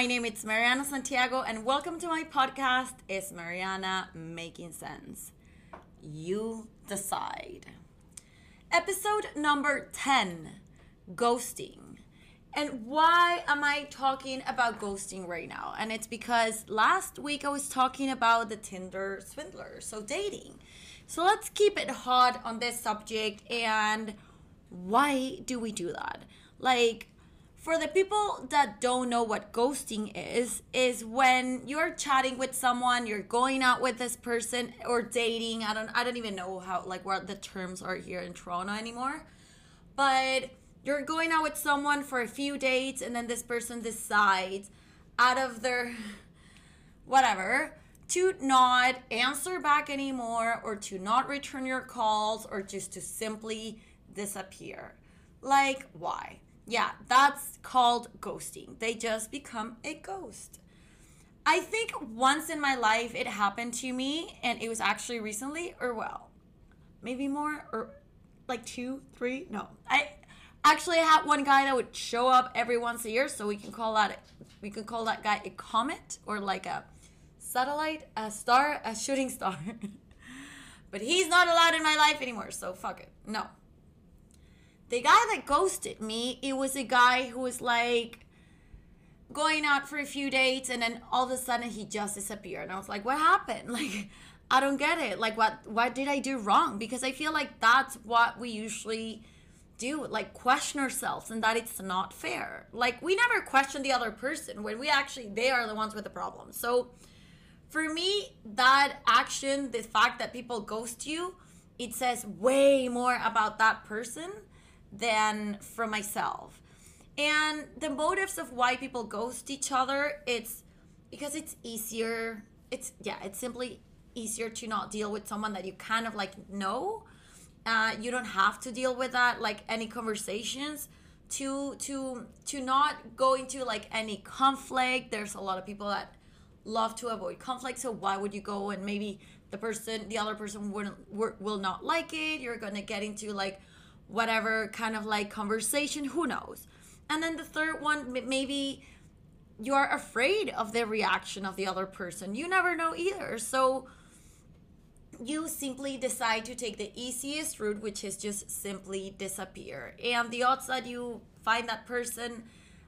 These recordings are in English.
My name is Mariana Santiago, and welcome to my podcast. Is Mariana making sense? You decide. Episode number 10 Ghosting. And why am I talking about ghosting right now? And it's because last week I was talking about the Tinder swindler, so dating. So let's keep it hot on this subject and why do we do that? Like, for the people that don't know what ghosting is, is when you're chatting with someone, you're going out with this person or dating. I don't I don't even know how like what the terms are here in Toronto anymore. But you're going out with someone for a few dates and then this person decides out of their whatever to not answer back anymore or to not return your calls or just to simply disappear. Like why? Yeah, that's called ghosting. They just become a ghost. I think once in my life it happened to me, and it was actually recently, or well, maybe more, or like two, three. No, I actually had one guy that would show up every once a year, so we can call that we can call that guy a comet or like a satellite, a star, a shooting star. but he's not allowed in my life anymore, so fuck it. No, the guy that ghosted me, it was a guy who was like going out for a few dates and then all of a sudden he just disappeared. And I was like, what happened? Like, I don't get it. Like, what, what did I do wrong? Because I feel like that's what we usually do, like question ourselves and that it's not fair. Like, we never question the other person when we actually, they are the ones with the problem. So, for me, that action, the fact that people ghost you, it says way more about that person than from myself. And the motives of why people ghost each other, it's because it's easier. It's yeah, it's simply easier to not deal with someone that you kind of like know. Uh, you don't have to deal with that like any conversations to to to not go into like any conflict. There's a lot of people that love to avoid conflict, so why would you go and maybe the person, the other person wouldn't will not like it. You're gonna get into like whatever kind of like conversation, who knows? And then the third one, maybe you're afraid of the reaction of the other person. You never know either. So you simply decide to take the easiest route, which is just simply disappear. And the odds that you find that person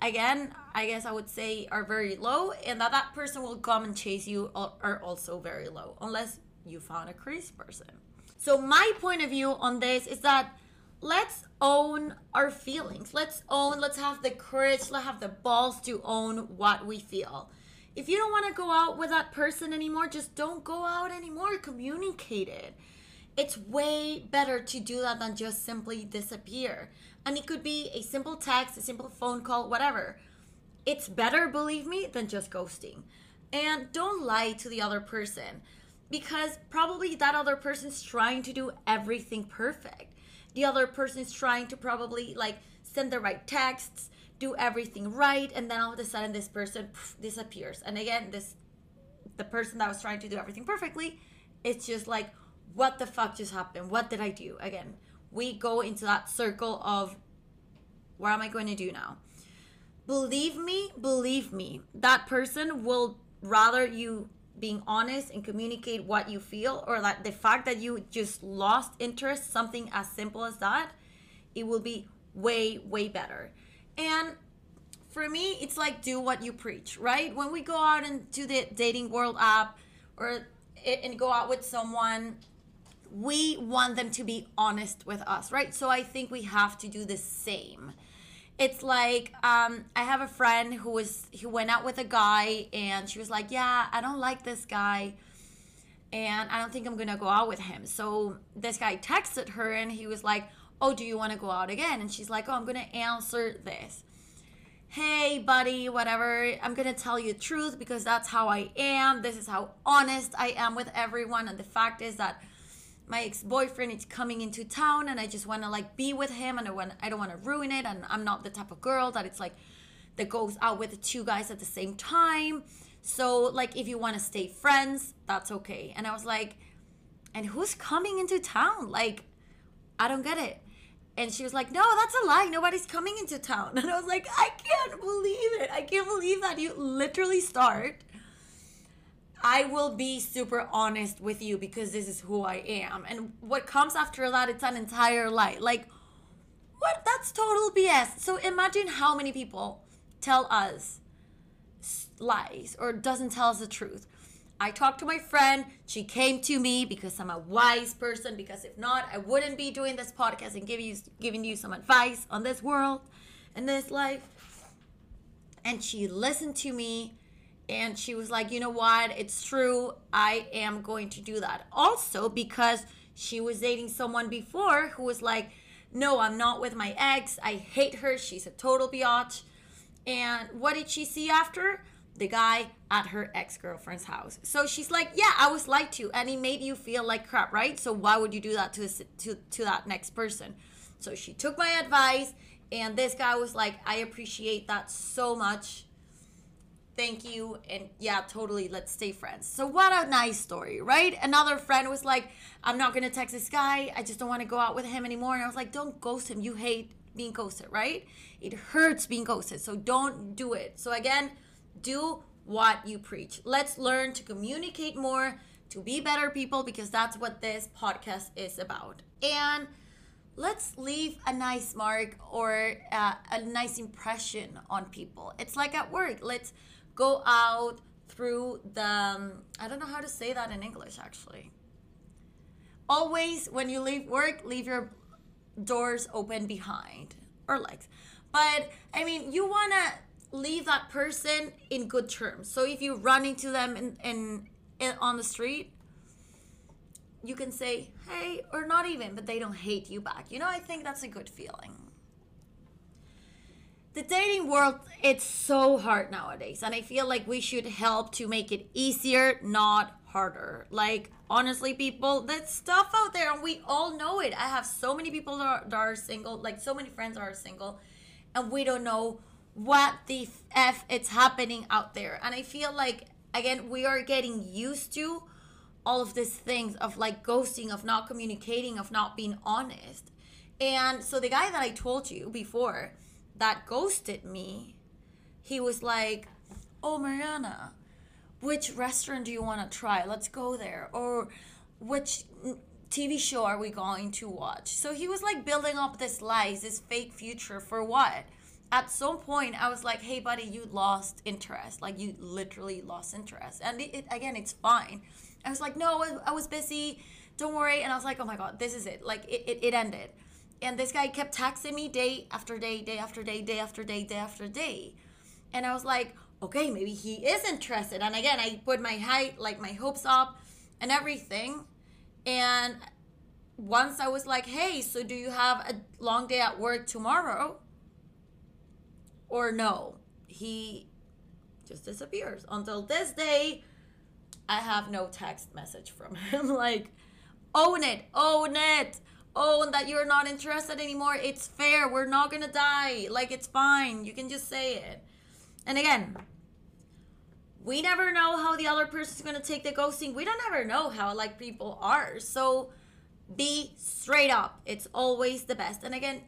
again, I guess I would say are very low, and that that person will come and chase you are also very low, unless you found a crazy person. So, my point of view on this is that let's own our feelings. Let's own, let's have the courage, let's have the balls to own what we feel. If you don't want to go out with that person anymore, just don't go out anymore. Communicate it. It's way better to do that than just simply disappear. And it could be a simple text, a simple phone call, whatever. It's better, believe me, than just ghosting. And don't lie to the other person because probably that other person's trying to do everything perfect. The other person is trying to probably like send the right texts do everything right and then all of a sudden this person pff, disappears. And again this the person that was trying to do everything perfectly it's just like what the fuck just happened? What did i do? Again we go into that circle of what am i going to do now? Believe me believe me that person will rather you being honest and communicate what you feel or like the fact that you just lost interest something as simple as that it will be way way better. And for me it's like do what you preach right? When we go out into the dating world app or and go out with someone we want them to be honest with us right? So i think we have to do the same it's like um, I have a friend who was who went out with a guy and she was like, "Yeah, I don't like this guy." And I don't think I'm gonna go out with him. So this guy texted her and he was like, Oh, do you wanna go out again? And she's like, Oh, I'm gonna answer this. Hey, buddy, whatever. I'm gonna tell you the truth because that's how I am. This is how honest I am with everyone. And the fact is that my ex-boyfriend is coming into town and I just want to like be with him and I want I don't want to ruin it and I'm not the type of girl that it's like that goes out with two guys at the same time. So like if you want to stay friends, that's okay. And I was like, and who's coming into town? Like I don't get it. And she was like, No, that's a lie. Nobody's coming into town. And I was like, I can't believe it. I can't believe that you literally start. I will be super honest with you because this is who I am. And what comes after that, it's an entire lie. Like, what? That's total BS. So imagine how many people tell us lies or doesn't tell us the truth. I talked to my friend. She came to me because I'm a wise person. Because if not, I wouldn't be doing this podcast and giving you giving you some advice on this world and this life. And she listened to me and she was like, you know what? It's true. I am going to do that. Also, because she was dating someone before who was like, no, I'm not with my ex. I hate her. She's a total biatch. And what did she see after? the guy at her ex-girlfriend's house. So she's like, "Yeah, I was lied to and it made you feel like crap, right? So why would you do that to to to that next person?" So she took my advice and this guy was like, "I appreciate that so much. Thank you." And yeah, totally, let's stay friends. So what a nice story, right? Another friend was like, "I'm not to text this guy. I just don't want to go out with him anymore." And I was like, "Don't ghost him. You hate being ghosted, right? It hurts being ghosted. So don't do it." So again, do what you preach. Let's learn to communicate more, to be better people, because that's what this podcast is about. And let's leave a nice mark or uh, a nice impression on people. It's like at work. Let's go out through the, um, I don't know how to say that in English actually. Always, when you leave work, leave your doors open behind or legs. But I mean, you want to leave that person in good terms. So if you run into them in, in, in on the street, you can say, hey, or not even, but they don't hate you back. You know, I think that's a good feeling. The dating world, it's so hard nowadays. And I feel like we should help to make it easier, not harder. Like, honestly, people, that stuff out there and we all know it. I have so many people that are, that are single, like, so many friends are single, and we don't know what the f it's happening out there and i feel like again we are getting used to all of these things of like ghosting of not communicating of not being honest and so the guy that i told you before that ghosted me he was like oh mariana which restaurant do you want to try let's go there or which tv show are we going to watch so he was like building up this lies this fake future for what at some point I was like, "Hey, buddy, you lost interest. Like you literally lost interest." And it, it, again, it's fine. I was like, "No, I, I, was busy. Don't worry." And I was like, "Oh my god, this is it. Like it, it, it ended." And this guy kept texting me day after day, day after day, day after day, day after day. And I was like, "Okay, maybe he is interested." And again, I put my height, like my hopes up, and everything. And once I was like, "Hey, so do you have a long day at work tomorrow?" or no. He just disappears. Until this day, I have no text message from him. like, own it, own it, Oh, own that you're not interested anymore. It's fair. We're not gonna die. Like, it's fine. You can just say it. And again, we never know how the other person's gonna take the ghosting. We don't ever know how like people are. So be straight up. It's always the best. And again,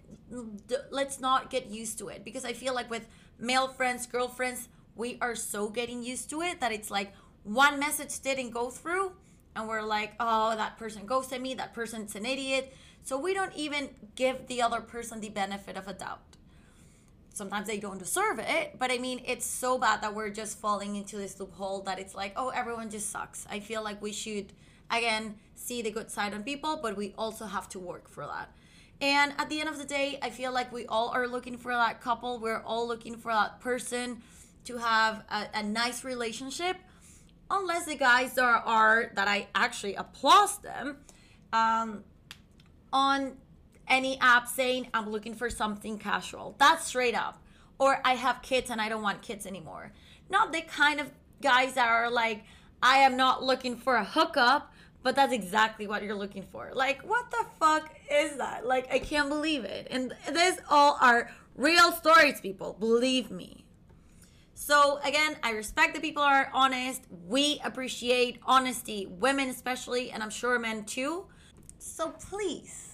let's not get used to it because I feel like with male friends, girlfriends, we are so getting used to it that it's like one message didn't go through and we're like, oh, that person ghosted me, that person's an idiot. So we don't even give the other person the benefit of a doubt. Sometimes they don't deserve it, but I mean, it's so bad that we're just falling into this loophole that it's like, oh, everyone just sucks. I feel like we should, again, see the good side on people, but we also have to work for that. And at the end of the day, I feel like we all are looking for that couple. We're all looking for that person to have a, a nice relationship. Unless the guys are, are that I actually applaud them um, on any app saying I'm looking for something casual. That's straight up. Or I have kids and I don't want kids anymore. Not the kind of guys that are like, I am not looking for a hookup but that's exactly what you're looking for. Like, what the fuck is that? Like, I can't believe it. And this all are real stories, people. Believe me. So again, I respect that people are honest. We appreciate honesty, women especially, and I'm sure men too. So please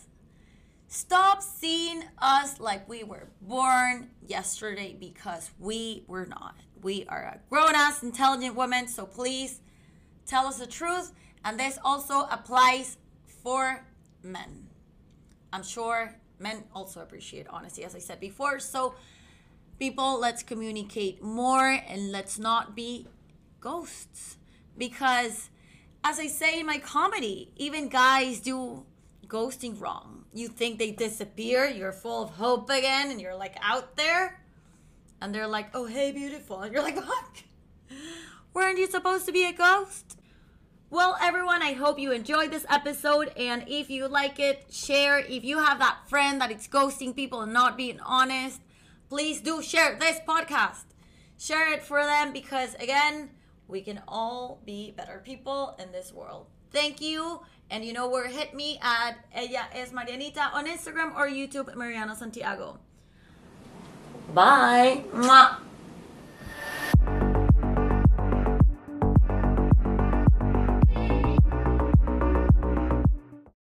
Stop seeing us like we were born yesterday because we were not. We are a grown ass, intelligent woman, so please tell us the truth. And this also applies for men. I'm sure men also appreciate honesty, as I said before. So, people, let's communicate more and let's not be ghosts. Because, as I say in my comedy, even guys do ghosting wrong. You think they disappear, you're full of hope again, and you're like out there, and they're like, oh, hey, beautiful. And you're like, fuck. Weren't you supposed to be a ghost? Well, everyone, I hope you enjoyed this episode. And if you like it, share. If you have that friend that is ghosting people and not being honest, please do share this podcast. Share it for them because, again, we can all be better people in this world. Thank you. And you know where hit me at Ella es Marianita on Instagram or YouTube, Mariana Santiago. Bye. Mwah.